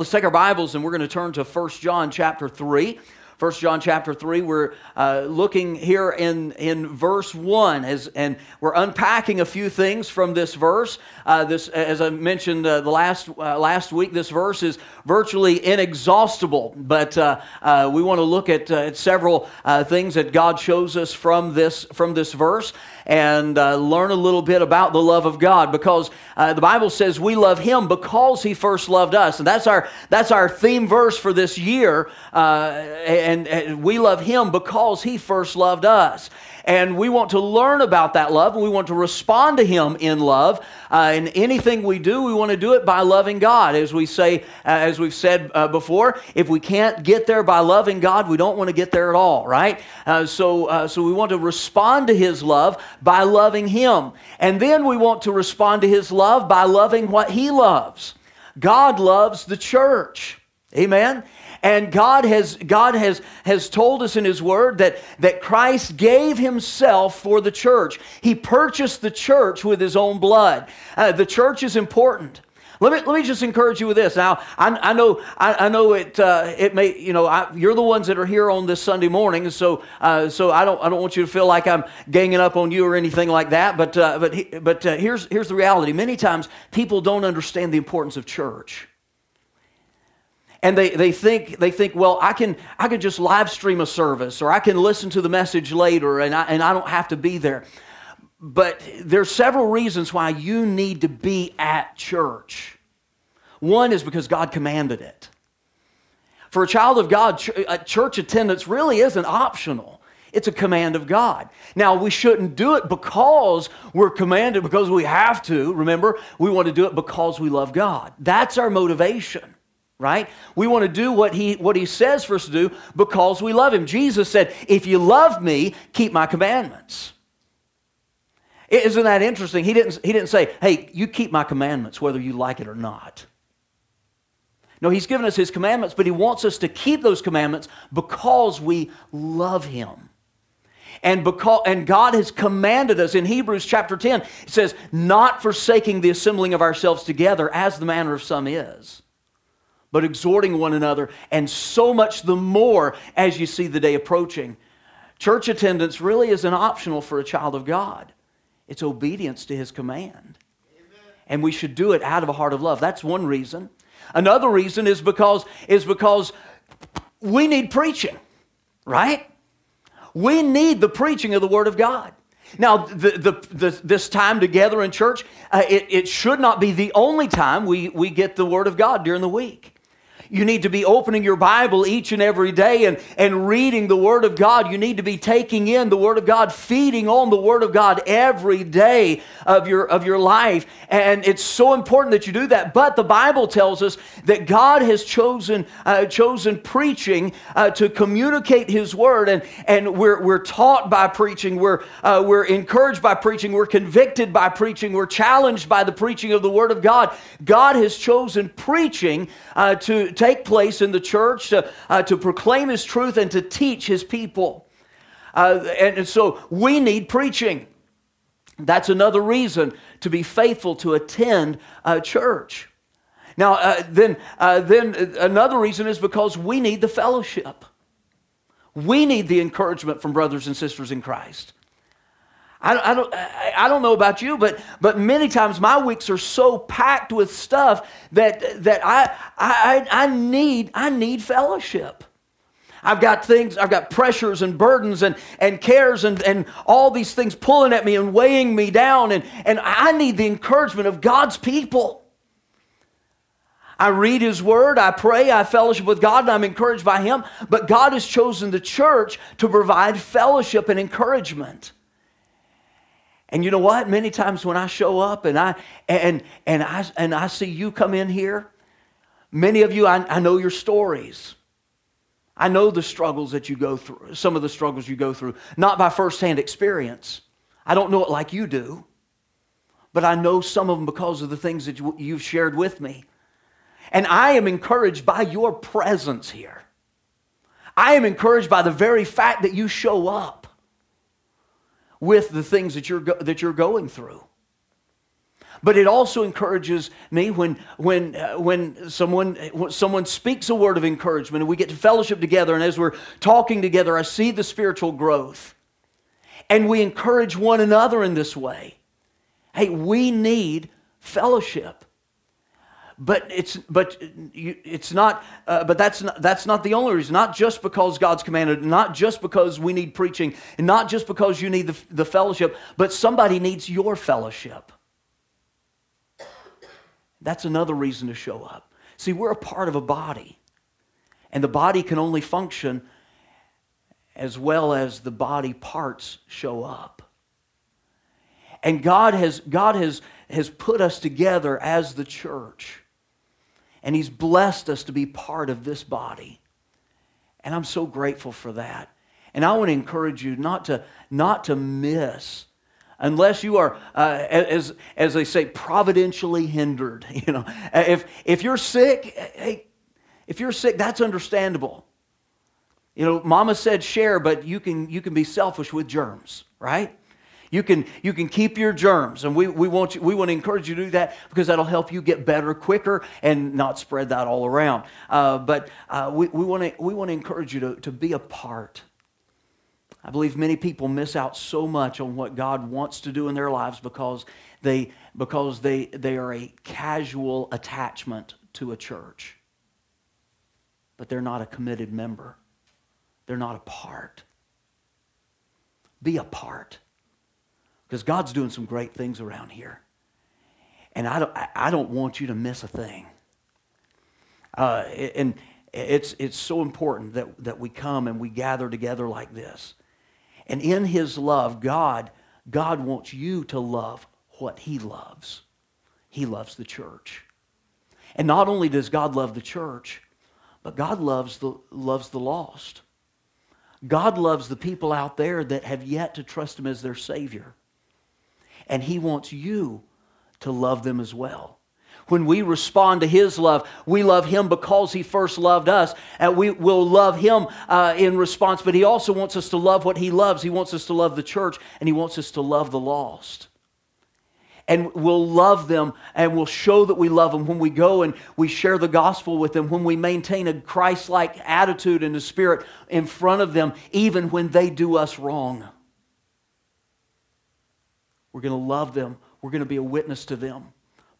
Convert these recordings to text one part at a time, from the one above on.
Let's take our Bibles and we're going to turn to 1 John chapter 3. 1 John chapter 3, we're uh, looking here in, in verse 1, as, and we're unpacking a few things from this verse. Uh, this, as I mentioned uh, the last, uh, last week, this verse is virtually inexhaustible, but uh, uh, we want to look at, at several things that God shows us from this, from this verse and uh, learn a little bit about the love of God because uh, the Bible says we love Him because He first loved us. And that's our, that's our theme verse for this year. Uh, and, and we love Him because He first loved us. And we want to learn about that love and we want to respond to Him in love. Uh, and anything we do, we want to do it by loving God. As we say, uh, as we've said uh, before, if we can't get there by loving God, we don't want to get there at all, right? Uh, so, uh, so we want to respond to His love by loving Him. And then we want to respond to His love by loving what He loves. God loves the church. Amen. And God has, God has, has told us in His Word that, that Christ gave Himself for the church. He purchased the church with His own blood. Uh, the church is important. Let me, let me just encourage you with this. Now, I, I know, I, I, know it, uh, it may, you know, I, you're the ones that are here on this Sunday morning, so, uh, so I, don't, I don't want you to feel like I'm ganging up on you or anything like that, but, uh, but, but uh, here's, here's the reality. Many times people don't understand the importance of church and they, they think they think well i can i can just live stream a service or i can listen to the message later and I, and I don't have to be there but there's several reasons why you need to be at church one is because god commanded it for a child of god church attendance really isn't optional it's a command of God. Now, we shouldn't do it because we're commanded, because we have to. Remember, we want to do it because we love God. That's our motivation right? We want to do what he, what he says for us to do because we love him. Jesus said, If you love me, keep my commandments. Isn't that interesting? He didn't, he didn't say, Hey, you keep my commandments whether you like it or not. No, he's given us his commandments, but he wants us to keep those commandments because we love him. And, because, and God has commanded us in Hebrews chapter 10, it says, not forsaking the assembling of ourselves together as the manner of some is but exhorting one another, and so much the more as you see the day approaching. Church attendance really isn't optional for a child of God, it's obedience to his command. Amen. And we should do it out of a heart of love. That's one reason. Another reason is because, is because we need preaching, right? We need the preaching of the Word of God. Now, the, the, the, this time together in church, uh, it, it should not be the only time we, we get the Word of God during the week. You need to be opening your Bible each and every day and, and reading the Word of God. You need to be taking in the Word of God, feeding on the Word of God every day of your, of your life. And it's so important that you do that. But the Bible tells us that God has chosen, uh, chosen preaching uh, to communicate His Word. And, and we're, we're taught by preaching, we're, uh, we're encouraged by preaching, we're convicted by preaching, we're challenged by the preaching of the Word of God. God has chosen preaching uh, to, take place in the church to, uh, to proclaim his truth and to teach his people. Uh, and, and so we need preaching. That's another reason to be faithful to attend a church. Now, uh, then, uh, then another reason is because we need the fellowship. We need the encouragement from brothers and sisters in Christ. I, I, don't, I don't know about you, but, but many times my weeks are so packed with stuff that, that I, I, I, need, I need fellowship. I've got things, I've got pressures and burdens and, and cares and, and all these things pulling at me and weighing me down, and, and I need the encouragement of God's people. I read His Word, I pray, I fellowship with God, and I'm encouraged by Him, but God has chosen the church to provide fellowship and encouragement. And you know what? Many times when I show up and I and and I and I see you come in here, many of you I, I know your stories. I know the struggles that you go through, some of the struggles you go through, not by firsthand experience. I don't know it like you do, but I know some of them because of the things that you, you've shared with me. And I am encouraged by your presence here. I am encouraged by the very fact that you show up with the things that you're, go- that you're going through. But it also encourages me when, when, uh, when someone, when someone speaks a word of encouragement and we get to fellowship together, and as we're talking together, I see the spiritual growth. And we encourage one another in this way. Hey, we need fellowship but it's but it's not uh, but that's not, that's not the only reason. Not just because god's commanded not just because we need preaching and not just because you need the, the fellowship but somebody needs your fellowship. That's another reason to show up. See we're a part of a body and the body can only function as well as the body parts show up. And god has god has has put us together as the church and He's blessed us to be part of this body. And I'm so grateful for that. And I want to encourage you not to, not to miss unless you are, uh, as, as they say, providentially hindered. You know, if, if you're sick, hey, if you're sick, that's understandable. You know, mama said share, but you can, you can be selfish with germs, right? You can, you can keep your germs, and we, we, want you, we want to encourage you to do that because that'll help you get better quicker and not spread that all around. Uh, but uh, we, we, want to, we want to encourage you to, to be a part. I believe many people miss out so much on what God wants to do in their lives because they, because they, they are a casual attachment to a church. But they're not a committed member, they're not a part. Be a part because God's doing some great things around here. And I don't, I don't want you to miss a thing. Uh, and it's, it's so important that, that we come and we gather together like this. And in His love, God, God wants you to love what He loves. He loves the church. And not only does God love the church, but God loves the, loves the lost. God loves the people out there that have yet to trust Him as their Savior and He wants you to love them as well. When we respond to His love, we love Him because He first loved us, and we will love Him uh, in response. But He also wants us to love what He loves. He wants us to love the church, and He wants us to love the lost. And we'll love them and we'll show that we love them when we go and we share the gospel with them, when we maintain a Christ like attitude and a spirit in front of them, even when they do us wrong. We're going to love them. We're going to be a witness to them.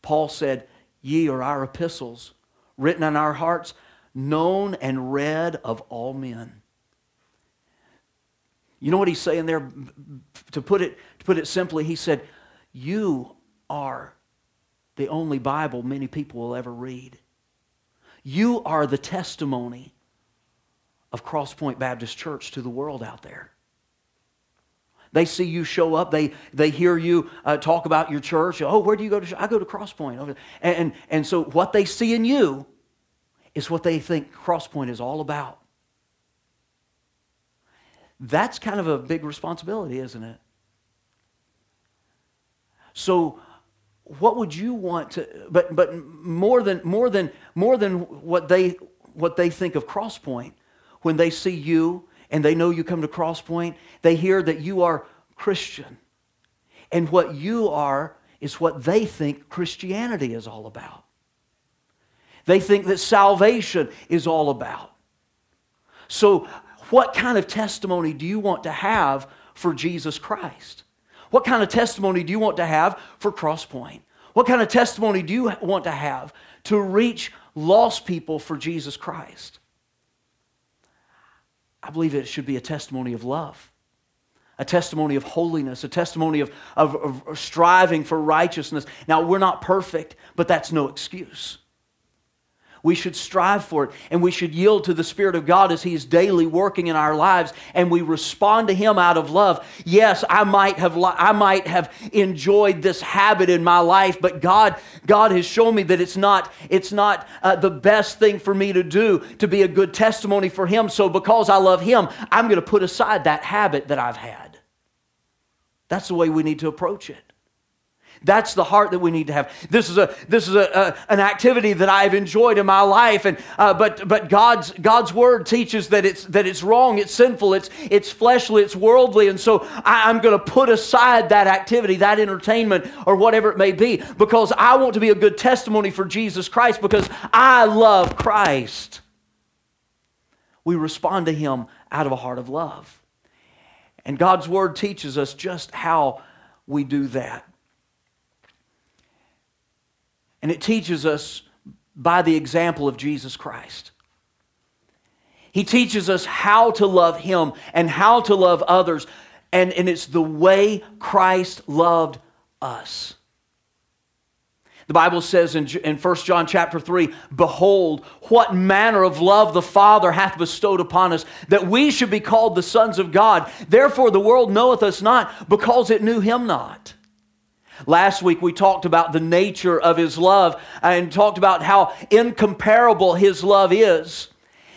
Paul said, Ye are our epistles, written on our hearts, known and read of all men. You know what he's saying there? To put it, to put it simply, he said, You are the only Bible many people will ever read. You are the testimony of Crosspoint Baptist Church to the world out there. They see you show up. They, they hear you uh, talk about your church. Oh, where do you go to? I go to Crosspoint. And, and, and so what they see in you is what they think Crosspoint is all about. That's kind of a big responsibility, isn't it? So what would you want to but but more than more than more than what they what they think of Crosspoint when they see you and they know you come to Crosspoint, they hear that you are Christian. And what you are is what they think Christianity is all about. They think that salvation is all about. So, what kind of testimony do you want to have for Jesus Christ? What kind of testimony do you want to have for Crosspoint? What kind of testimony do you want to have to reach lost people for Jesus Christ? I believe it should be a testimony of love, a testimony of holiness, a testimony of, of, of, striving for righteousness. Now, we're not perfect, but that's no excuse. We should strive for it and we should yield to the Spirit of God as He is daily working in our lives and we respond to Him out of love. Yes, I might have, I might have enjoyed this habit in my life, but God, God has shown me that it's not, it's not uh, the best thing for me to do to be a good testimony for Him. So because I love Him, I'm going to put aside that habit that I've had. That's the way we need to approach it. That's the heart that we need to have. This is a this is a, a an activity that I've enjoyed in my life, and uh, but but God's God's word teaches that it's that it's wrong, it's sinful, it's it's fleshly, it's worldly, and so I, I'm going to put aside that activity, that entertainment, or whatever it may be, because I want to be a good testimony for Jesus Christ because I love Christ. We respond to Him out of a heart of love, and God's word teaches us just how we do that. And it teaches us by the example of Jesus Christ. He teaches us how to love Him and how to love others. And, and it's the way Christ loved us. The Bible says in, in 1 John chapter 3 Behold, what manner of love the Father hath bestowed upon us, that we should be called the sons of God. Therefore, the world knoweth us not, because it knew Him not. Last week we talked about the nature of His love and talked about how incomparable His love is.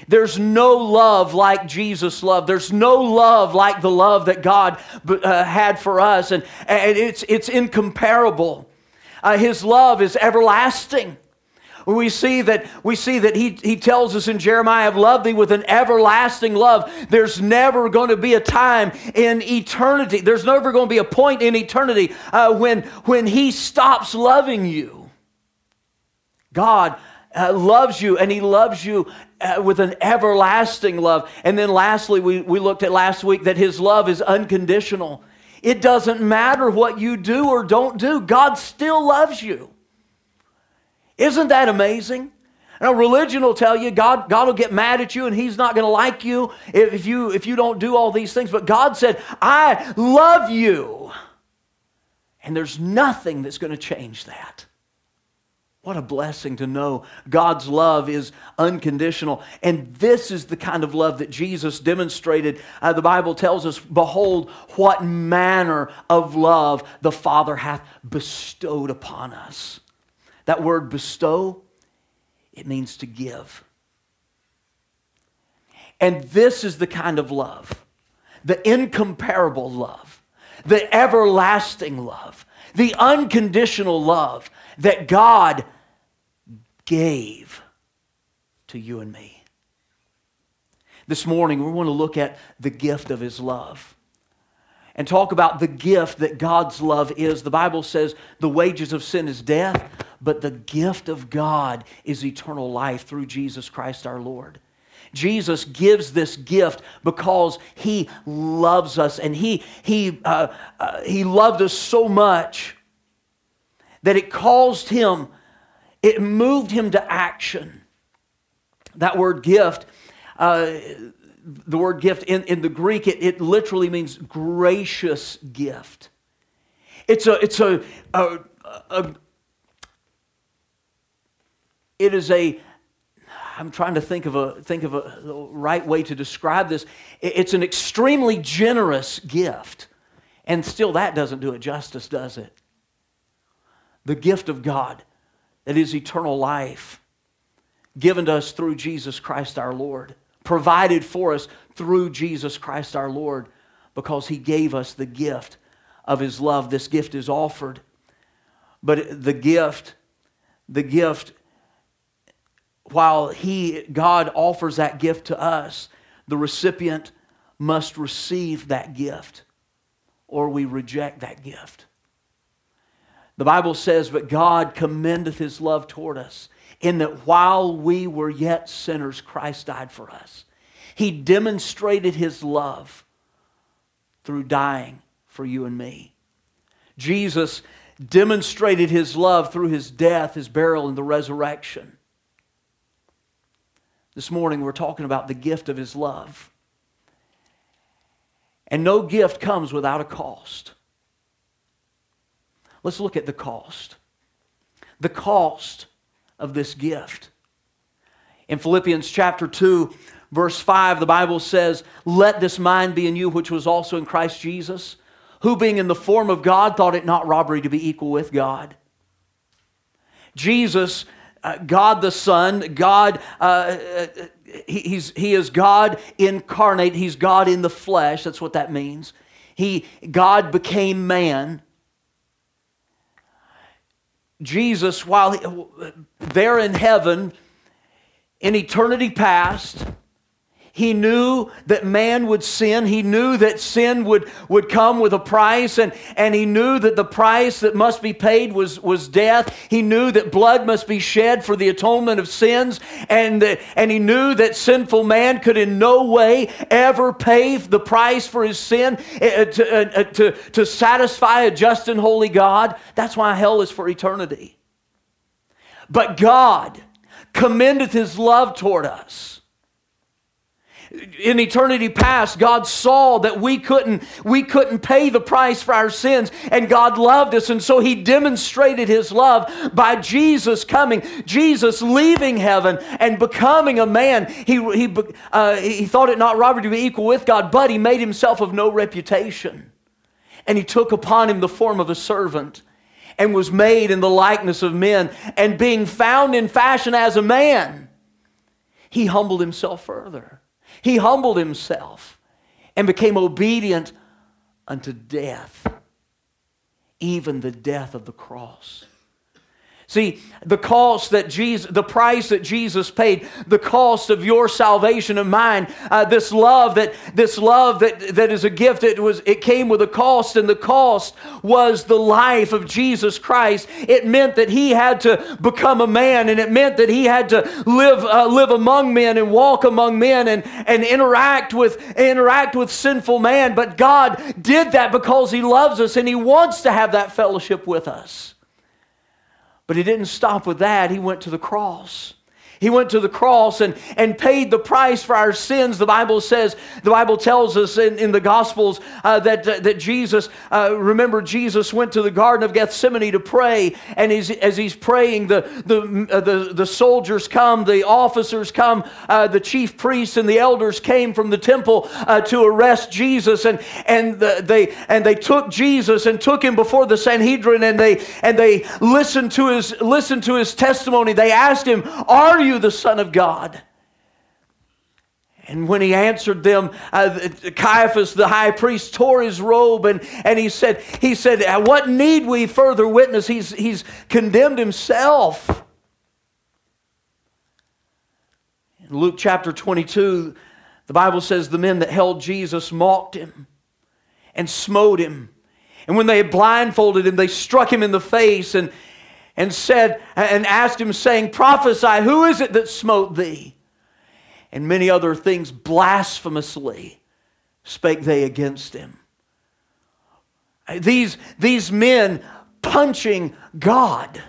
There's no love like Jesus' love. There's no love like the love that God uh, had for us, and, and it's, it's incomparable. Uh, his love is everlasting. We see that, we see that he, he tells us in Jeremiah, I've loved thee with an everlasting love. There's never going to be a time in eternity. There's never going to be a point in eternity uh, when, when he stops loving you. God uh, loves you and he loves you uh, with an everlasting love. And then lastly, we, we looked at last week that his love is unconditional. It doesn't matter what you do or don't do, God still loves you. Isn't that amazing? Now, religion will tell you God, God will get mad at you and He's not going to like you if you, if you don't do all these things. But God said, I love you. And there's nothing that's going to change that. What a blessing to know God's love is unconditional. And this is the kind of love that Jesus demonstrated. Uh, the Bible tells us, Behold, what manner of love the Father hath bestowed upon us. That word bestow, it means to give. And this is the kind of love, the incomparable love, the everlasting love, the unconditional love that God gave to you and me. This morning, we want to look at the gift of His love and talk about the gift that God's love is. The Bible says the wages of sin is death, but the gift of God is eternal life through Jesus Christ our Lord. Jesus gives this gift because he loves us and he, he, uh, uh, he loved us so much that it caused him, it moved him to action. That word gift, uh, the word gift in, in the Greek, it, it literally means gracious gift. It's a, it's a, a, a it is a, I'm trying to think of a think of a right way to describe this. It's an extremely generous gift. And still that doesn't do it justice, does it? The gift of God that is eternal life given to us through Jesus Christ our Lord provided for us through Jesus Christ our Lord because he gave us the gift of his love. This gift is offered. But the gift, the gift, while he, God offers that gift to us, the recipient must receive that gift or we reject that gift. The Bible says, But God commendeth his love toward us in that while we were yet sinners, Christ died for us. He demonstrated his love through dying for you and me. Jesus demonstrated his love through his death, his burial, and the resurrection. This morning we're talking about the gift of his love. And no gift comes without a cost. Let's look at the cost. The cost of this gift. In Philippians chapter 2, verse 5, the Bible says, Let this mind be in you, which was also in Christ Jesus, who being in the form of God thought it not robbery to be equal with God. Jesus, uh, God the Son, God, uh, he, he is God incarnate, He's God in the flesh. That's what that means. He, God became man Jesus, while he, there in heaven, in eternity past, he knew that man would sin. He knew that sin would, would come with a price, and, and he knew that the price that must be paid was, was death. He knew that blood must be shed for the atonement of sins, and, that, and he knew that sinful man could in no way ever pay the price for his sin uh, to, uh, to, to satisfy a just and holy God. That's why hell is for eternity. But God commendeth his love toward us in eternity past god saw that we couldn't we couldn't pay the price for our sins and god loved us and so he demonstrated his love by jesus coming jesus leaving heaven and becoming a man. He, he, uh, he thought it not robbery to be equal with god but he made himself of no reputation. And he took upon him the form of a servant and was made in the likeness of men. And being found in fashion as a man he humbled himself further he humbled himself and became obedient unto death, even the death of the cross. See, the cost that Jesus, the price that Jesus paid, the cost of your salvation and mine, uh, this love that this love that, that is a gift, it was it came with a cost, and the cost was the life of Jesus Christ. It meant that he had to become a man, and it meant that he had to live uh, live among men and walk among men and, and interact with interact with sinful man. But God did that because He loves us and He wants to have that fellowship with us. But he didn't stop with that, he went to the cross. He went to the cross and, and paid the price for our sins. The Bible says, the Bible tells us in, in the Gospels uh, that, uh, that Jesus, uh, remember, Jesus went to the Garden of Gethsemane to pray. And he's, as he's praying, the, the, uh, the, the soldiers come, the officers come, uh, the chief priests and the elders came from the temple to arrest Jesus. And, and, the, they, and they took Jesus and took him before the Sanhedrin and they, and they listened, to his, listened to his testimony. They asked him, Are you? You the Son of God? And when he answered them, uh, Caiaphas, the high priest, tore his robe and, and he said, he said, uh, What need we further witness? He's, he's condemned himself. In Luke chapter 22, the Bible says the men that held Jesus mocked him and smote him. And when they had blindfolded him, they struck him in the face and, and said and asked him saying prophesy who is it that smote thee? And many other things blasphemously spake they against him. These, these men punching god.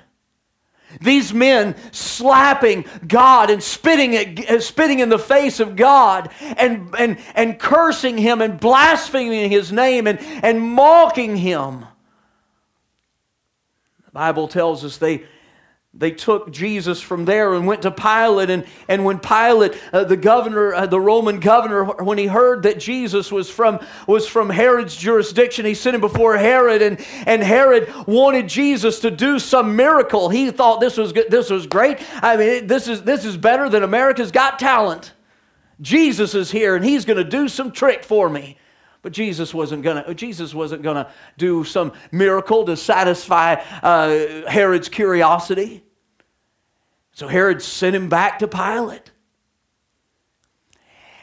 These men slapping God and spitting, it, uh, spitting in the face of God and, and, and cursing him and blaspheming his name and, and mocking him. Bible tells us they they took Jesus from there and went to Pilate. And, and when Pilate, uh, the governor, uh, the Roman governor, when he heard that Jesus was from, was from Herod's jurisdiction, he sent him before Herod. And, and Herod wanted Jesus to do some miracle. He thought this was, good, this was great. I mean, this is, this is better than America's Got Talent. Jesus is here and he's going to do some trick for me. But Jesus wasn't gonna. Jesus wasn't gonna do some miracle to satisfy uh, Herod's curiosity. So Herod sent him back to Pilate.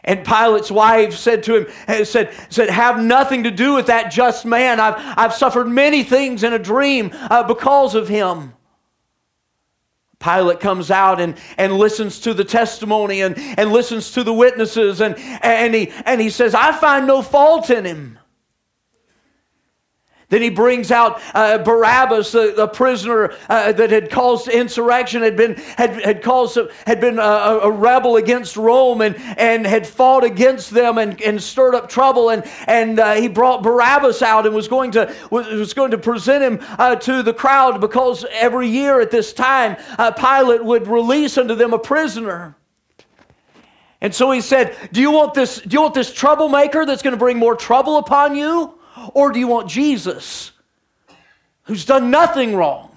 And Pilate's wife said to him, said, said Have nothing to do with that just man. I've, I've suffered many things in a dream uh, because of him. Pilate comes out and, and listens to the testimony and, and listens to the witnesses, and, and, he, and he says, I find no fault in him. Then he brings out uh, Barabbas, the, the prisoner uh, that had caused insurrection, had been, had, had caused, had been a, a, rebel against Rome and, and had fought against them and, and stirred up trouble. And, and uh, he brought Barabbas out and was going to, was going to present him uh, to the crowd because every year at this time, uh, Pilate would release unto them a prisoner. And so he said, Do you want this, do you want this troublemaker that's going to bring more trouble upon you? Or do you want Jesus, who's done nothing wrong?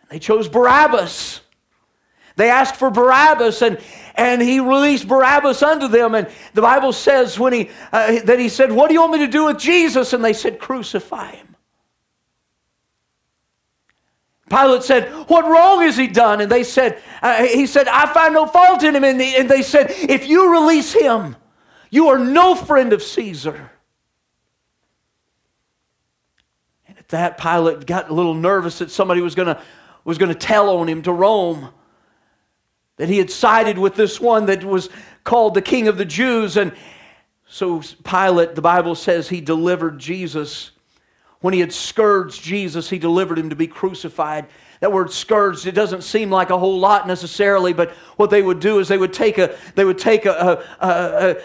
And they chose Barabbas. They asked for Barabbas, and, and he released Barabbas unto them. And the Bible says when he, uh, that he said, What do you want me to do with Jesus? And they said, Crucify him. Pilate said, What wrong has he done? And they said, uh, He said, I find no fault in him. And, and they said, If you release him, you are no friend of Caesar. And at that, Pilate got a little nervous that somebody was going was to tell on him to Rome that he had sided with this one that was called the King of the Jews. And so Pilate, the Bible says, he delivered Jesus. When he had scourged Jesus, he delivered him to be crucified. That word scourged, it doesn't seem like a whole lot necessarily, but what they would do is they would take a, they would take a, a,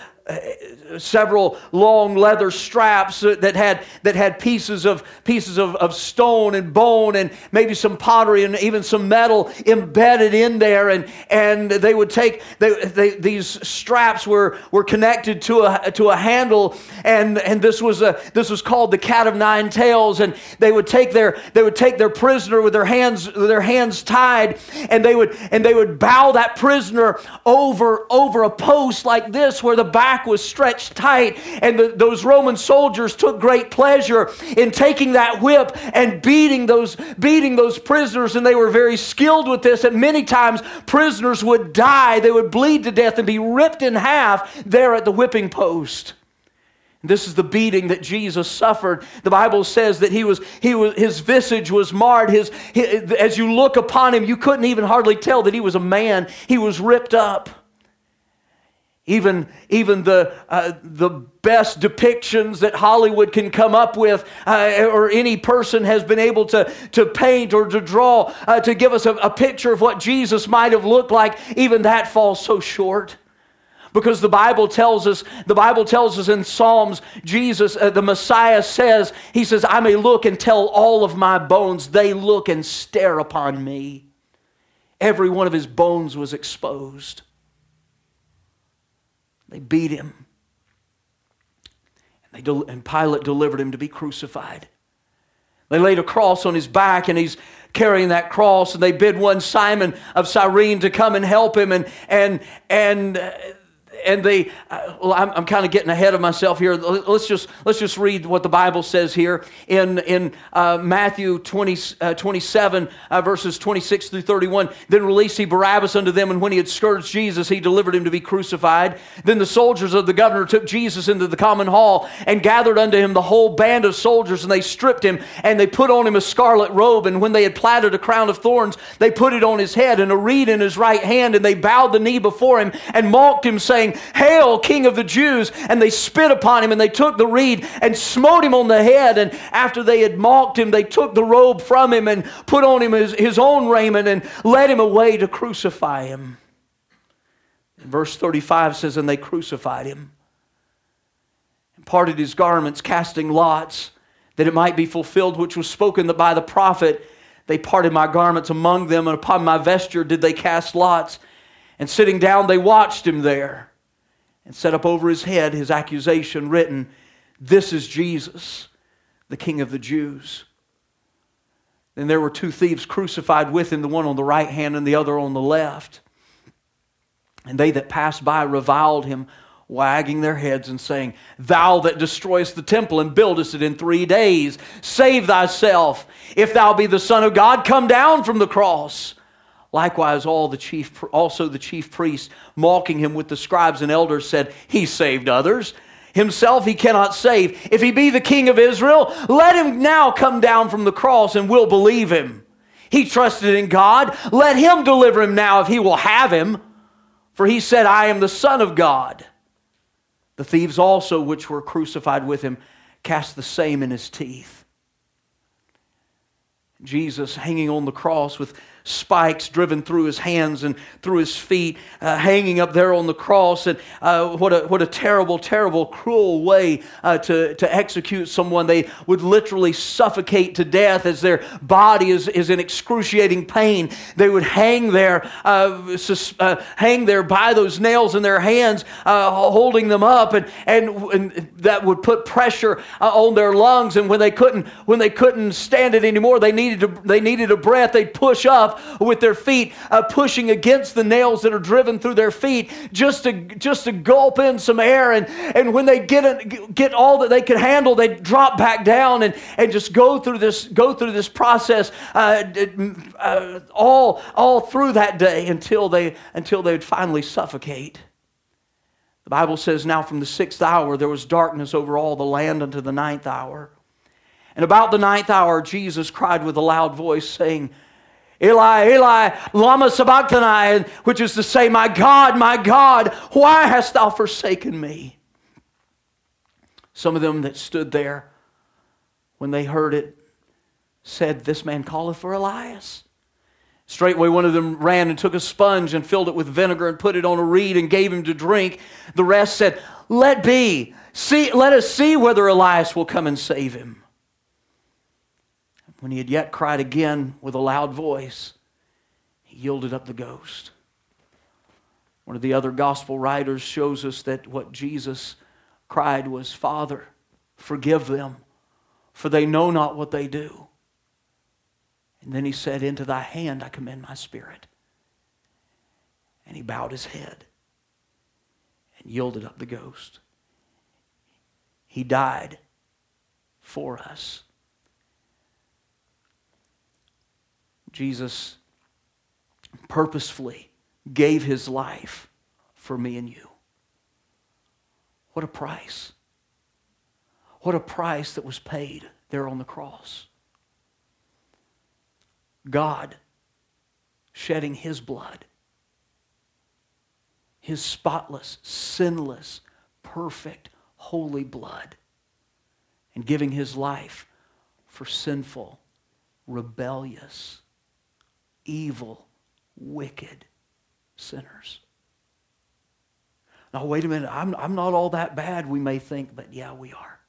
several long leather straps that had that had pieces of pieces of, of stone and bone and maybe some pottery and even some metal embedded in there. And and they would take they, they, these straps were were connected to a to a handle. And and this was a this was called the cat of nine tails. And they would take their they would take their prisoner with their hands with their hands tied. And they would and they would bow that prisoner over over a post like this where the back was stretched tight. And the, those Roman soldiers took great pleasure in taking that whip and beating those, beating those prisoners. And they were very skilled with this. And many times prisoners would die, they would bleed to death and be ripped in half there at the whipping post. This is the beating that Jesus suffered. The Bible says that he was, he was, his visage was marred. His, his, as you look upon him, you couldn't even hardly tell that he was a man. He was ripped up. Even, even the, uh, the best depictions that Hollywood can come up with, uh, or any person has been able to, to paint or to draw uh, to give us a, a picture of what Jesus might have looked like, even that falls so short. Because the bible tells us the bible tells us in psalms jesus uh, the messiah says he says i may look and tell all of my bones. They look and stare upon me. Every one of his bones was exposed they beat him. And, they and Pilate delivered him to be crucified. They laid a cross on his back, and he's carrying that cross. And they bid one Simon of Cyrene to come and help him. And, and, and uh, and they uh, well, I'm, I'm kind of getting ahead of myself here. Let's just let's just read what the bible says here in in uh, matthew 20, uh, 27 uh, verses 26 through 31 then released he barabbas unto them and when he had scourged jesus he delivered him to be crucified. Then the soldiers of the governor took jesus into the common hall and gathered unto him the whole band of soldiers and they stripped him and they put on him a scarlet robe and when they had platted a crown of thorns they put it on his head and a reed in his right hand and they bowed the knee before him and mocked him saying saying, Hail, King of the Jews! And they spit upon him, and they took the reed and smote him on the head. And after they had mocked him, they took the robe from him and put on him his, his own raiment and led him away to crucify him. Verse 35 says, And they crucified him and parted his garments, casting lots, that it might be fulfilled which was spoken by the prophet. They parted my garments among them, and upon my vesture did they cast lots. And sitting down, they watched him there and set up over his head his accusation written, This is Jesus, the King of the Jews. Then there were two thieves crucified with him, the one on the right hand and the other on the left. And they that passed by reviled him, wagging their heads and saying, Thou that destroyest the temple and buildest it in three days, save thyself. If thou be the Son of God, come down from the cross. Likewise, all the chief, also the chief priests, mocking him with the scribes and elders, said, He saved others. Himself he cannot save. If he be the king of Israel, let him now come down from the cross and we'll believe him. He trusted in God. Let him deliver him now if he will have him. For he said, I am the Son of God. The thieves also, which were crucified with him, cast the same in his teeth. Jesus hanging on the cross with spikes driven through his hands and through his feet, uh, hanging up there on the cross. And uh, what, a, what a terrible, terrible, cruel way uh, to, to execute someone. They would literally suffocate to death as their body is, is in excruciating pain. They would hang there, uh, sus, uh, hang there by those nails in their hands, uh, holding them up, and, and, and that would put pressure on their lungs. And when they couldn't, when they couldn't stand it anymore, they needed to, they needed a breath, they'd push up with their feet, uh, pushing against the nails that are driven through their feet just to, just to gulp in some air. And, and when they get, get all that they could handle, they'd drop back down and, and just go through this, go through this process uh, uh, all, all through that day until they, until they'd finally suffocate. The Bible says, Now from the sixth hour there was darkness over all the land unto the ninth hour. And about the ninth hour, Jesus cried with a loud voice, saying, Eli, Eli, lama sabachthani, which is to say, My God, my God, why hast thou forsaken me? Some of them that stood there, when they heard it, said, This man calleth for Elias. Straightway, one of them ran and took a sponge and filled it with vinegar and put it on a reed and gave him to drink. The rest said, Let be. See, let us see whether Elias will come and save him. When he had yet cried again with a loud voice, he yielded up the ghost. One of the other gospel writers shows us that what Jesus cried was, Father, forgive them, for they know not what they do. And then he said, Into thy hand I commend my spirit. And he bowed his head and yielded up the ghost. He died for us. Jesus purposefully gave his life for me and you. What a price. What a price that was paid there on the cross. God shedding his blood, his spotless, sinless, perfect, holy blood, and giving his life for sinful, rebellious, evil, wicked sinners. Now, wait a minute. I'm, I'm not all that bad, we may think, but yeah, we are.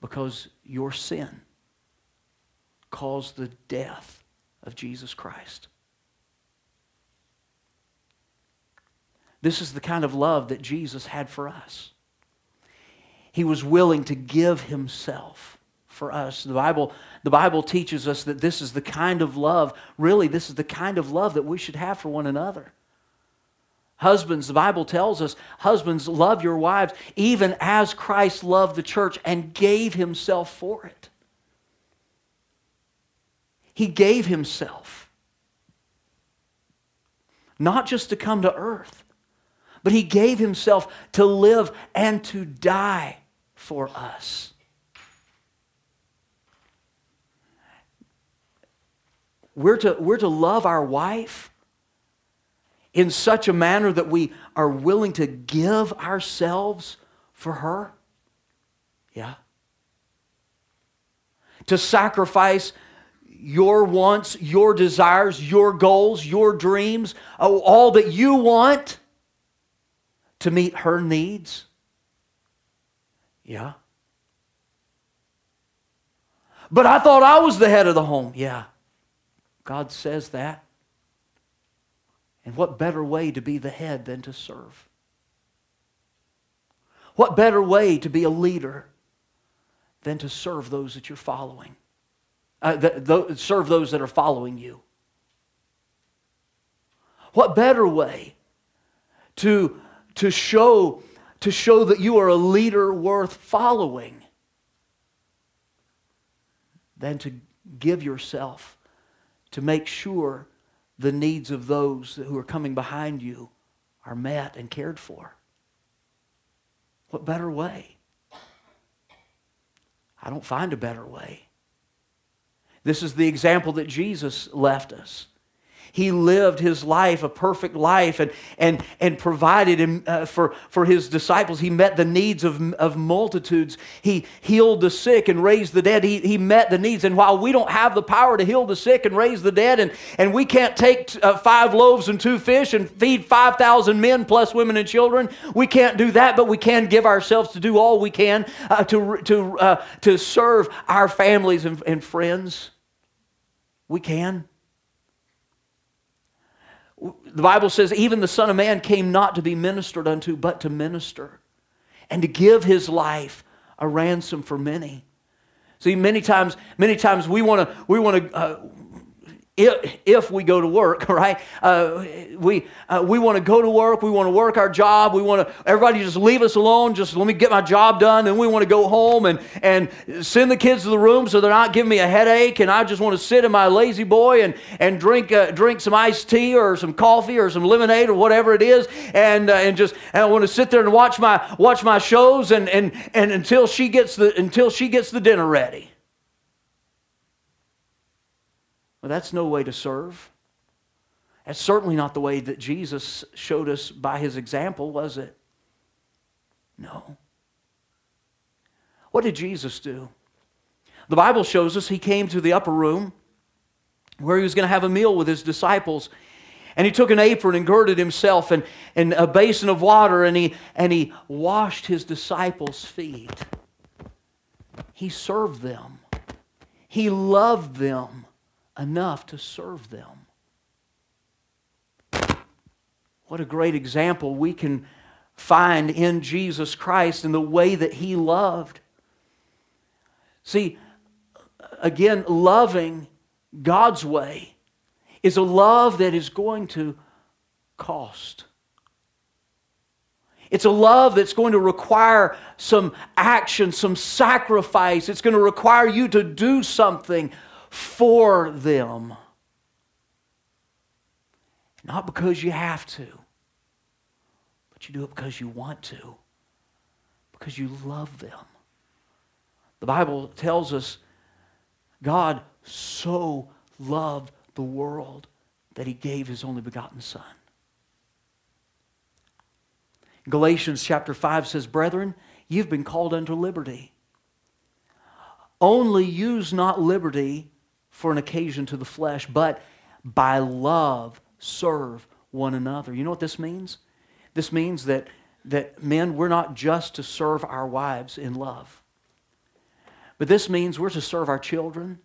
Because your sin caused the death of Jesus Christ. This is the kind of love that Jesus had for us. He was willing to give himself for us. The Bible, the Bible teaches us that this is the kind of love, really, this is the kind of love that we should have for one another. Husbands, the Bible tells us, husbands, love your wives even as Christ loved the church and gave himself for it. He gave himself. Not just to come to earth, but he gave himself to live and to die for us. We're to, we're to love our wife in such a manner that we are willing to give ourselves for her. Yeah. To sacrifice your wants, your desires, your goals, your dreams, oh, all that you want to meet her needs? Yeah. But I thought I was the head of the home. Yeah. God says that. And what better way to be the head than to serve? What better way to be a leader than to serve those that you're following? uh, serve those that are following you. What better way to, to, show, to show that you are a leader worth following than to give yourself to make sure the needs of those who are coming behind you are met and cared for? What better way? I don't find a better way. This is the example that Jesus left us. He lived his life, a perfect life, and, and, and provided him, uh, for, for his disciples. He met the needs of, of multitudes. He healed the sick and raised the dead. He, he met the needs. And while we don't have the power to heal the sick and raise the dead, and, and we can't take uh, five loaves and two fish and feed 5,000 men plus women and children, we can't do that, but we can give ourselves to do all we can uh, to, to, uh, to serve our families and, and friends. We can. The Bible says, even the Son of Man came not to be ministered unto, but to minister, and to give his life a ransom for many. See, many times, many times we want to we want to uh, if, if we go to work, right? Uh, we uh, we want to go to work. We want to work our job. We want to everybody just leave us alone. Just let me get my job done. And we want to go home and and send the kids to the room so they're not giving me a headache. And I just want to sit in my lazy boy and and drink uh, drink some iced tea or some coffee or some lemonade or whatever it is. And uh, and just and I want to sit there and watch my watch my shows and and and until she gets the until she gets the dinner ready. Well, that's no way to serve. That's certainly not the way that Jesus showed us by his example, was it? No. What did Jesus do? The Bible shows us he came to the upper room where he was going to have a meal with his disciples. And he took an apron and girded himself and, and a basin of water and he, and he washed his disciples' feet. He served them, he loved them enough to serve them. What a great example we can find in Jesus Christ in the way that he loved. See, again, loving God's way is a love that is going to cost. It's a love that's going to require some action, some sacrifice. It's going to require you to do something for them. Not because you have to, but you do it because you want to, because you love them. The Bible tells us God so loved the world that he gave his only begotten Son. Galatians chapter 5 says, Brethren, you've been called unto liberty. Only use not liberty for an occasion to the flesh, but by love serve one another. You know what this means? This means that, that men, we're not just to serve our wives in love, but this means we're to serve our children.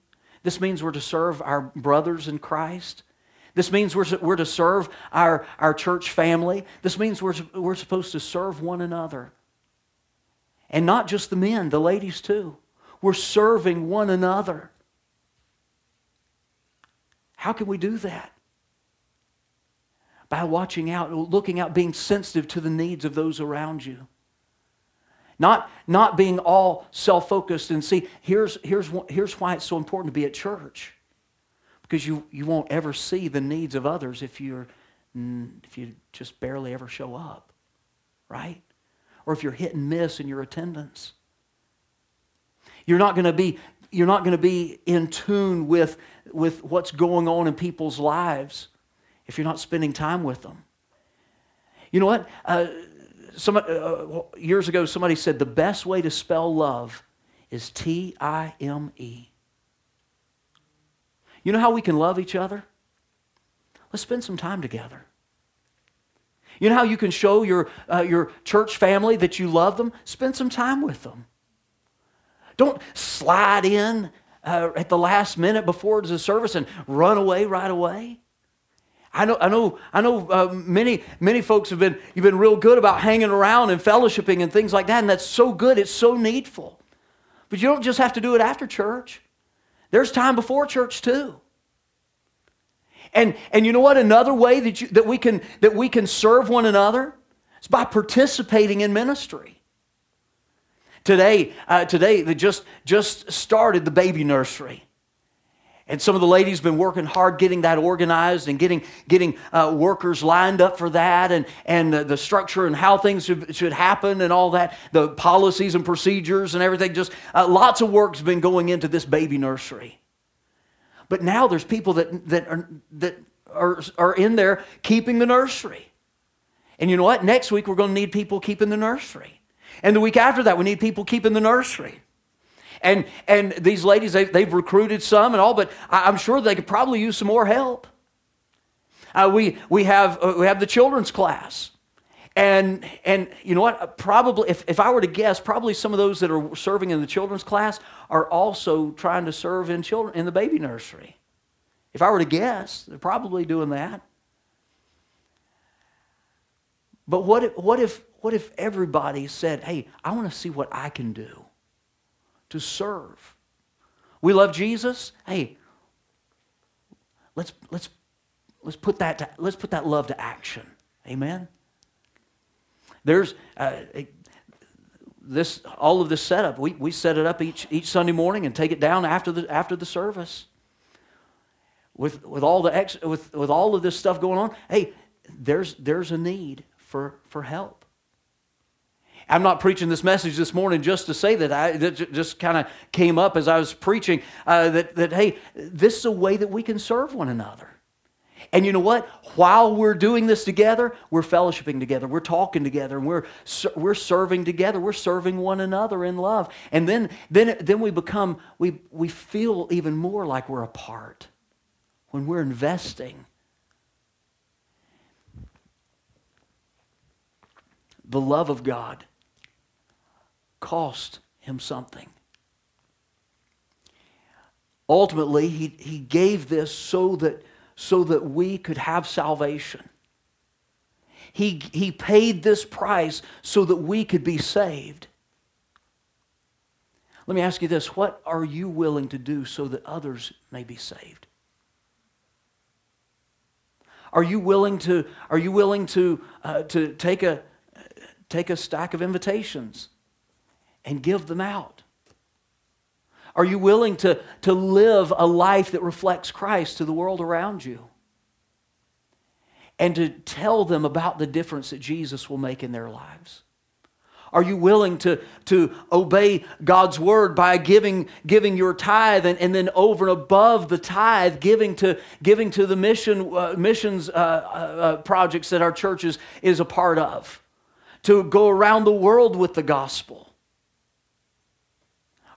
This means we're to serve our brothers in Christ. This means we're, we're to serve our, our church family. This means we're, we're supposed to serve one another. And not just the men, the ladies too. We're serving one another. How can we do that? By watching out, looking out, being sensitive to the needs of those around you. Not, not being all self focused and see, here's, here's, here's why it's so important to be at church. Because you, you won't ever see the needs of others if, you're, if you just barely ever show up, right? Or if you're hit and miss in your attendance. You're not going to be you're not going to be in tune with, with what's going on in people's lives if you're not spending time with them. You know what? Uh, some, uh, years ago, somebody said the best way to spell love is T I M E. You know how we can love each other? Let's spend some time together. You know how you can show your, uh, your church family that you love them? Spend some time with them. Don't slide in uh, at the last minute before the service and run away right away. I know, I know, I know. Uh, many, many folks have been you've been real good about hanging around and fellowshipping and things like that, and that's so good. It's so needful. But you don't just have to do it after church. There's time before church too. And and you know what? Another way that you that we can that we can serve one another is by participating in ministry. Today, uh, today they just, just started the baby nursery. And some of the ladies have been working hard getting that organized and getting, getting uh, workers lined up for that and, and the, the structure and how things should, should, happen and all that, the policies and procedures and everything. Just uh, lots of work's been going into this baby nursery. But now there's people that, that, are, that are, are in there keeping the nursery. And you know what? Next week we're going to need people keeping the nursery. And the week after that, we need people keeping the nursery. And, and these ladies, they, they've recruited some and all, but I'm sure they could probably use some more help. Uh, we, we, have, uh, we have the children's class. And, and you know what? Probably, if, if I were to guess, probably some of those that are serving in the children's class are also trying to serve in, children, in the baby nursery. If I were to guess, they're probably doing that. But what if, what if, what if everybody said, hey, I want to see what I can do to serve We love Jesus. Hey, let's let's let's put that to, let's put that love to action. Amen. There's uh, this all of this setup. We, we set it up each each Sunday morning and take it down after the after the service. With with all the ex, with with all of this stuff going on, hey, there's there's a need for for help. I'm not preaching this message this morning just to say that. I that just kind of came up as I was preaching uh, that that hey, this is a way that we can serve one another. And you know what? While we're doing this together, we're fellowshipping together, we're talking together, and we're, we're serving together, we're serving one another in love. And then, then, then we become, we, we feel even more like we're a part when we're investing. The love of God cost him something. Ultimately, he, he gave this so that so that we could have salvation. He, he paid this price so that we could be saved. Let me ask you this what are you willing to do so that others may be saved? Are you willing to, are you willing to, uh, to take, a, take a stack of invitations and give them out? Are you willing to, to live a life that reflects Christ to the world around you? And to tell them about the difference that Jesus will make in their lives? Are you willing to, to obey God's word by giving, giving your tithe and, and then over and above the tithe, giving to, giving to the mission, uh, missions uh, uh, uh projects that our church is, is a part of? To go around the world with the gospel?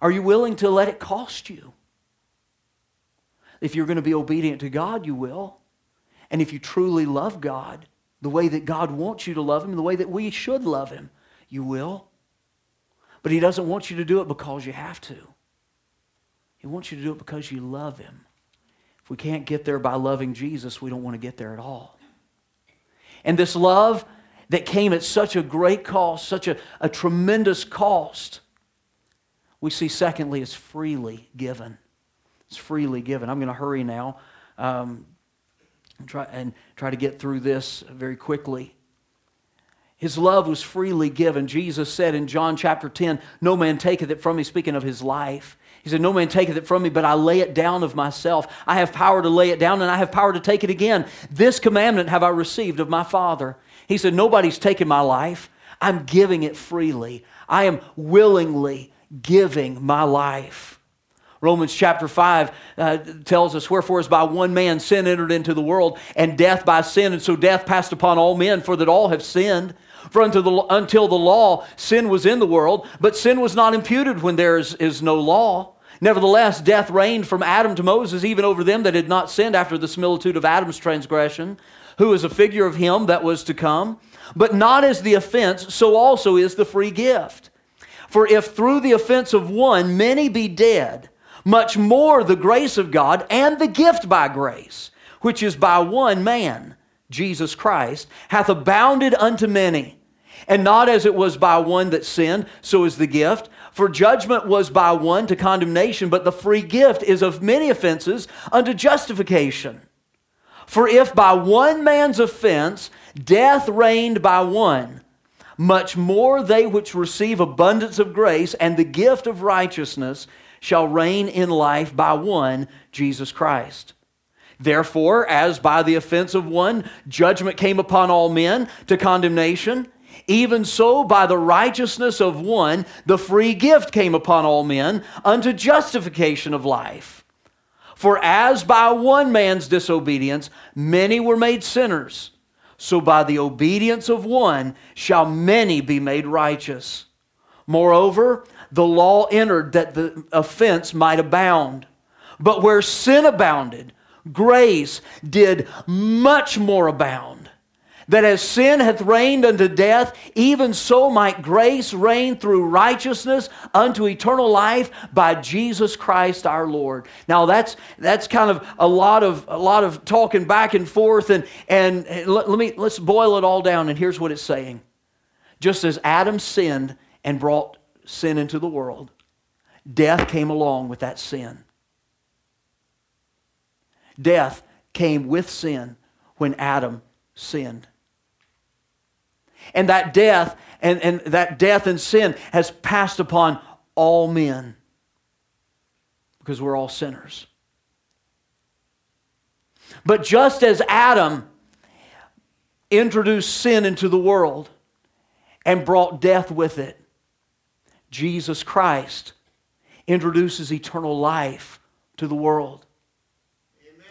Are you willing to let it cost you? If you're going to be obedient to God, you will. And if you truly love God, the way that God wants you to love Him, the way that we should love Him, you will. But He doesn't want you to do it because you have to. He wants you to do it because you love Him. If we can't get there by loving Jesus, we don't want to get there at all. And this love that came at such a great cost, such a, a tremendous cost, we see, secondly, is freely given. It's freely given. I'm going to hurry now um, and, try, and try to get through this very quickly. His love was freely given. Jesus said in John chapter 10, No man taketh it from me, speaking of his life. He said, No man taketh it from me, but I lay it down of myself. I have power to lay it down, and I have power to take it again. This commandment have I received of my Father. He said, Nobody's taken my life. I'm giving it freely. I am willingly giving my life. Romans chapter 5 uh, tells us, Wherefore is by one man sin entered into the world, and death by sin, and so death passed upon all men, for that all have sinned. For until the, until the law, sin was in the world, but sin was not imputed when there is, is no law. Nevertheless, death reigned from Adam to Moses, even over them that had not sinned after the similitude of Adam's transgression, who is a figure of him that was to come. But not as the offense, so also is the free gift. For if through the offense of one many be dead, much more the grace of God and the gift by grace, which is by one man, Jesus Christ, hath abounded unto many. And not as it was by one that sinned, so is the gift. For judgment was by one to condemnation, but the free gift is of many offenses unto justification. For if by one man's offense death reigned by one, much more they which receive abundance of grace and the gift of righteousness shall reign in life by one, Jesus Christ. Therefore, as by the offense of one judgment came upon all men to condemnation, even so by the righteousness of one the free gift came upon all men unto justification of life. For as by one man's disobedience many were made sinners, so by the obedience of one shall many be made righteous. Moreover, the law entered that the offense might abound. But where sin abounded, grace did much more abound that as sin hath reigned unto death, even so might grace reign through righteousness unto eternal life by Jesus Christ our Lord. Now that's that's kind of a lot of a lot of talking back and forth and and let, let me let's boil it all down and here's what it's saying. Just as Adam sinned and brought sin into the world, death came along with that sin. Death came with sin when Adam sinned. And that death and, and that death and sin has passed upon all men because we're all sinners. But just as Adam introduced sin into the world and brought death with it, Jesus Christ introduces eternal life to the world. Amen.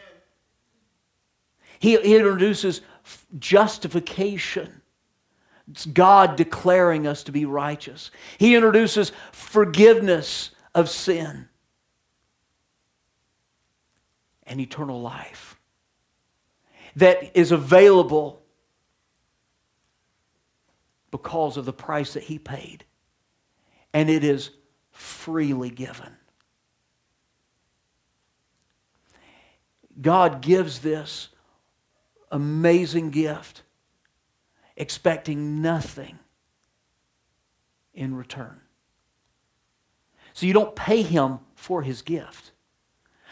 He, he introduces justification. It's God declaring us to be righteous. He introduces forgiveness of sin and eternal life that is available because of the price that He paid. And it is freely given. God gives this amazing gift, expecting nothing in return. So you don't pay him for his gift.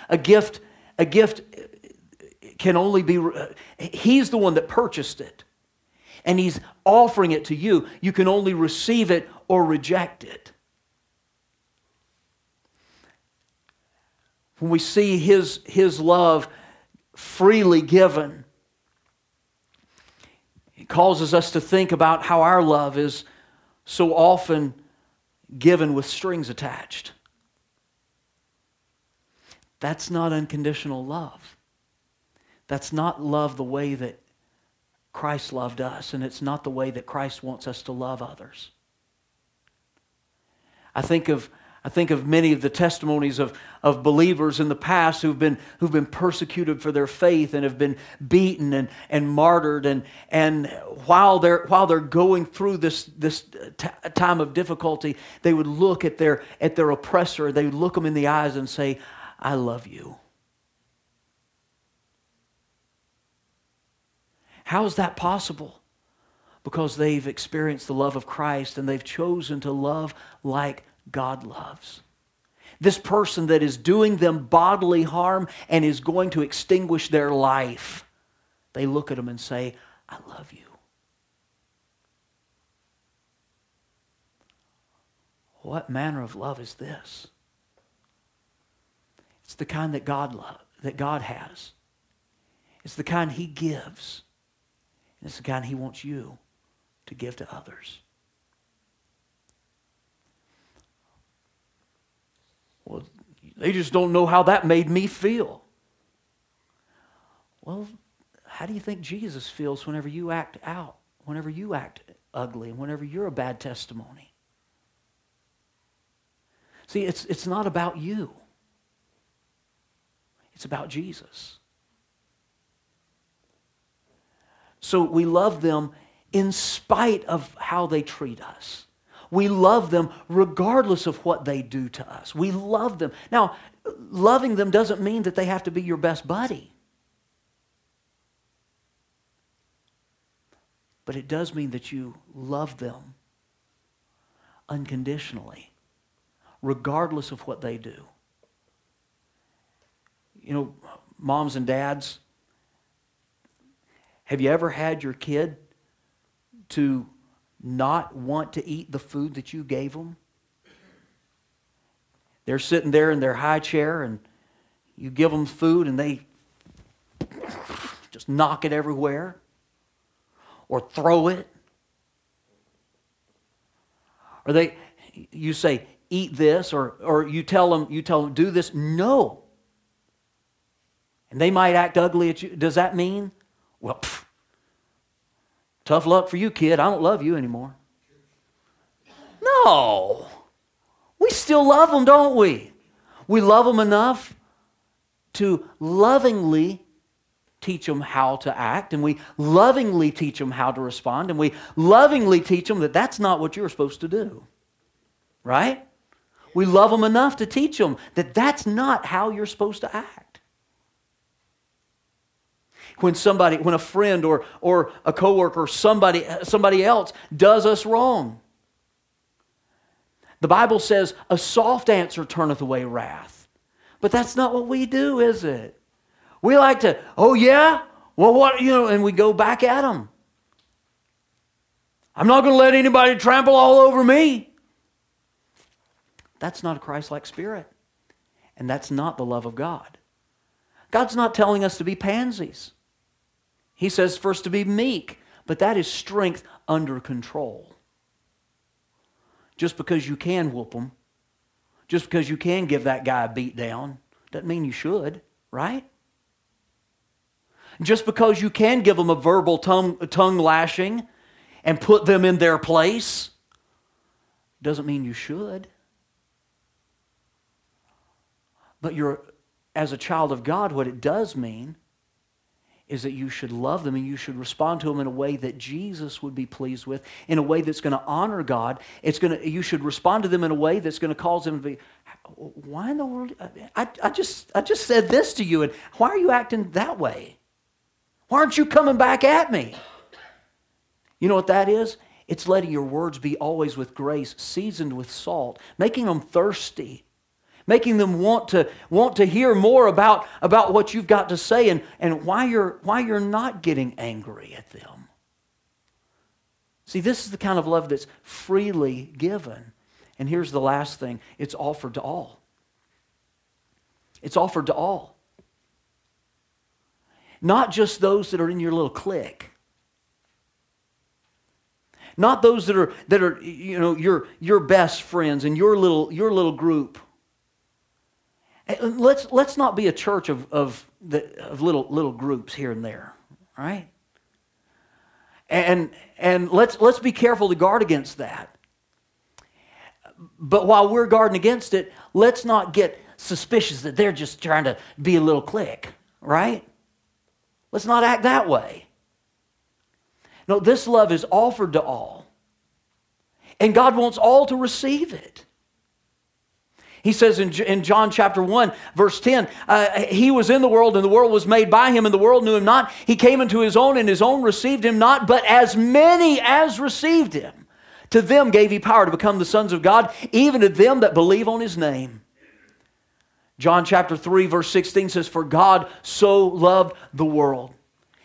A gift, a gift can only be, he's the one that purchased it. And he's offering it to you. You can only receive it or reject it. When we see his, his love freely given, causes us to think about how our love is so often given with strings attached. That's not unconditional love. That's not love the way that Christ loved us, and it's not the way that Christ wants us to love others. I think of I think of many of the testimonies of, of believers in the past who've been, who've been persecuted for their faith and have been beaten and, and martyred. And, and while, they're, while they're going through this, this t- time of difficulty, they would look at their, at their oppressor, they would look them in the eyes and say, I love you. How is that possible? Because they've experienced the love of Christ and they've chosen to love like God loves. This person that is doing them bodily harm and is going to extinguish their life, they look at them and say, I love you. What manner of love is this? It's the kind that God love, that God has. It's the kind he gives. And it's the kind he wants you to give to others. Well, they just don't know how that made me feel. Well, how do you think Jesus feels whenever you act out, whenever you act ugly, and whenever you're a bad testimony? See, it's, it's not about you. It's about Jesus. So we love them in spite of how they treat us. We love them regardless of what they do to us. We love them. Now, loving them doesn't mean that they have to be your best buddy. But it does mean that you love them unconditionally, regardless of what they do. You know, moms and dads, have you ever had your kid to not want to eat the food that you gave them? They're sitting there in their high chair and you give them food and they just knock it everywhere or throw it. Or they you say eat this or or you tell them you tell them do this no. And they might act ugly at you. Does that mean well Tough luck for you, kid. I don't love you anymore. No. We still love them, don't we? We love them enough to lovingly teach them how to act, and we lovingly teach them how to respond, and we lovingly teach them that that's not what you're supposed to do. Right? We love them enough to teach them that that's not how you're supposed to act when somebody, when a friend or, or a coworker, somebody, somebody else does us wrong. The Bible says, a soft answer turneth away wrath. But that's not what we do, is it? We like to, oh yeah? Well, what, you know, and we go back at them. I'm not going to let anybody trample all over me. That's not a Christ like spirit. And that's not the love of God. God's not telling us to be pansies. He says us to be meek, but that is strength under control. Just because you can whoop them, just because you can give that guy a beat down, doesn't mean you should, right? Just because you can give them a verbal tongue, tongue lashing and put them in their place doesn't mean you should. But you're, as a child of God, what it does mean is that you should love them and you should respond to them in a way that Jesus would be pleased with, in a way that's going to honor God. It's going to, you should respond to them in a way that's going to cause them to be, why in the world? I, I, just, I just said this to you, and why are you acting that way? Why aren't you coming back at me? You know what that is? It's letting your words be always with grace, seasoned with salt, making them thirsty, making them want to, want to hear more about, about what you've got to say and, and why, you're, why you're not getting angry at them. See, this is the kind of love that's freely given. And here's the last thing it's offered to all. It's offered to all. Not just those that are in your little clique not those that are that are you know your your best friends and your little your little group let's let's not be a church of of, the, of little little groups here and there right and and let's let's be careful to guard against that but while we're guarding against it let's not get suspicious that they're just trying to be a little clique right let's not act that way no, this love is offered to all. And God wants all to receive it. He says in, in John chapter 1, verse 10, uh, He was in the world, and the world was made by Him, and the world knew Him not. He came into His own, and His own received Him not. But as many as received Him, to them gave He power to become the sons of God, even to them that believe on His name. John chapter 3, verse 16 says, For God so loved the world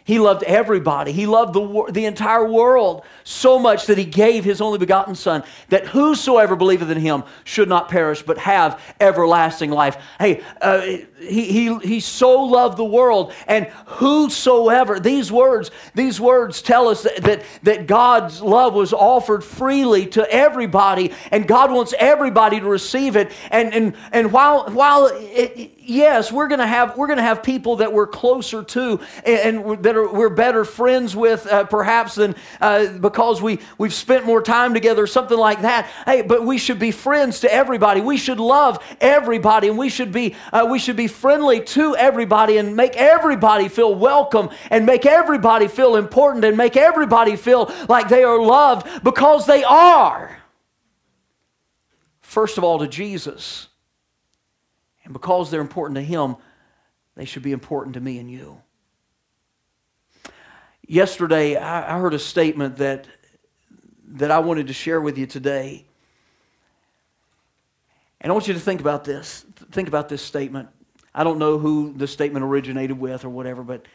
he loved everybody. He loved the, the entire world so much that he gave his only begotten Son, that whosoever believeth in him should not perish, but have everlasting life. Hey, uh, he, he, he so loved the world, and whosoever, these words, these words tell us that, that, that God's love was offered freely to everybody, and God wants everybody to receive it. And, and, and while, while it, yes, we're going to have we're going to have people that we're closer to and, and that are, we're better friends with, uh, perhaps than uh, because we we've spent more time together, or something like that. Hey, but we should be friends to everybody. We should love everybody, and we should be uh, we should be friendly to everybody, and make everybody feel welcome, and make everybody feel important, and make everybody feel like they are loved because they are. First of all, to Jesus. And because they're important to Him, they should be important to me and you. Yesterday, I, heard a statement that, that I wanted to share with you today. And I want you to think about this. Think about this statement. I don't know who the statement originated with or whatever, but.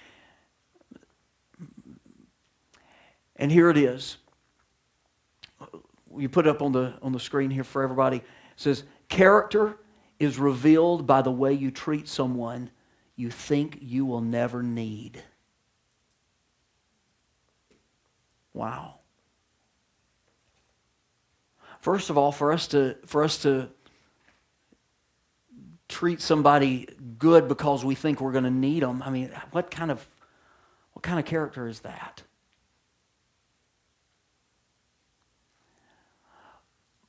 And here it is. You put it up on the, on the screen here for everybody. It says, Character is revealed by the way you treat someone you think you will never need. Wow. First of all, for us to, for us to treat somebody good because we think we're going to need them, I mean, what kind of, what kind of character is that?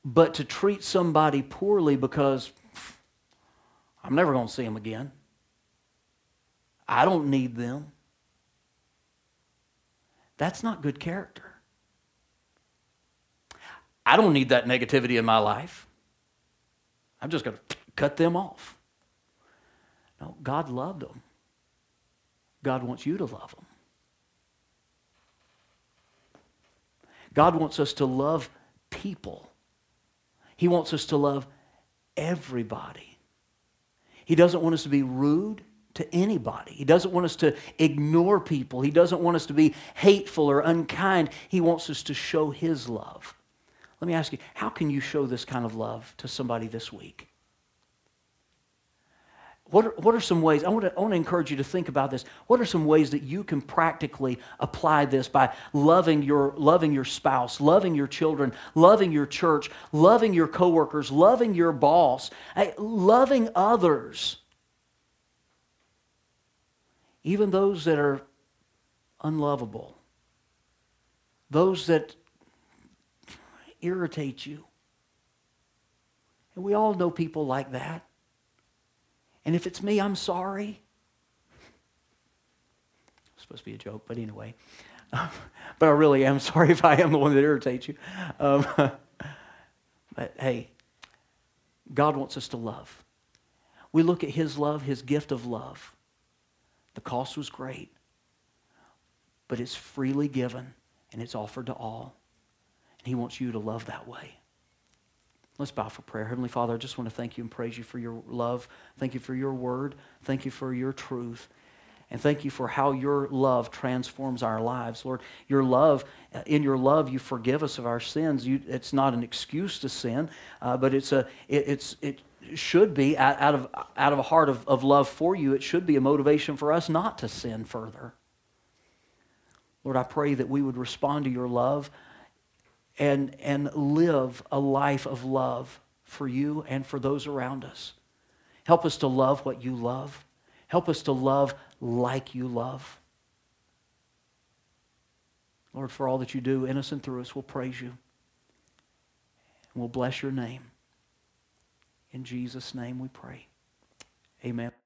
But to treat somebody poorly because I'm never going to see them again. I don't need them. That's not good character. I don't need that negativity in my life. I'm just going to cut them off. No, God loved them. God wants you to love them. God wants us to love people. He wants us to love everybody. He doesn't want us to be rude to anybody. He doesn't want us to ignore people. He doesn't want us to be hateful or unkind. He wants us to show His love. Let me ask you, how can you show this kind of love to somebody this week? What are, what are some ways? I want, to, I want to encourage you to think about this. What are some ways that you can practically apply this by loving your, loving your spouse, loving your children, loving your church, loving your coworkers, loving your boss, eh, loving others? Even those that are unlovable, those that irritate you. And we all know people like that. And if it's me, I'm sorry. It's supposed to be a joke, but anyway. but I really am sorry if I am the one that irritates you. Um, but hey, God wants us to love. We look at His love, His gift of love. The cost was great, but it's freely given and it's offered to all. And He wants you to love that way. Let's bow for prayer. Heavenly Father, I just want to thank you and praise you for your love. Thank you for your word. Thank you for your truth. And thank you for how your love transforms our lives. Lord, your love, in your love, you forgive us of our sins. You, it's not an excuse to sin, uh, but it's a, it, it's, it should be, out of, out of a heart of, of love for you, it should be a motivation for us not to sin further. Lord, I pray that we would respond to your love and, and live a life of love for you and for those around us. Help us to love what you love. Help us to love like you love. Lord, for all that you do in us and through us, we'll praise you. And we'll bless your name. In Jesus' name we pray. Amen.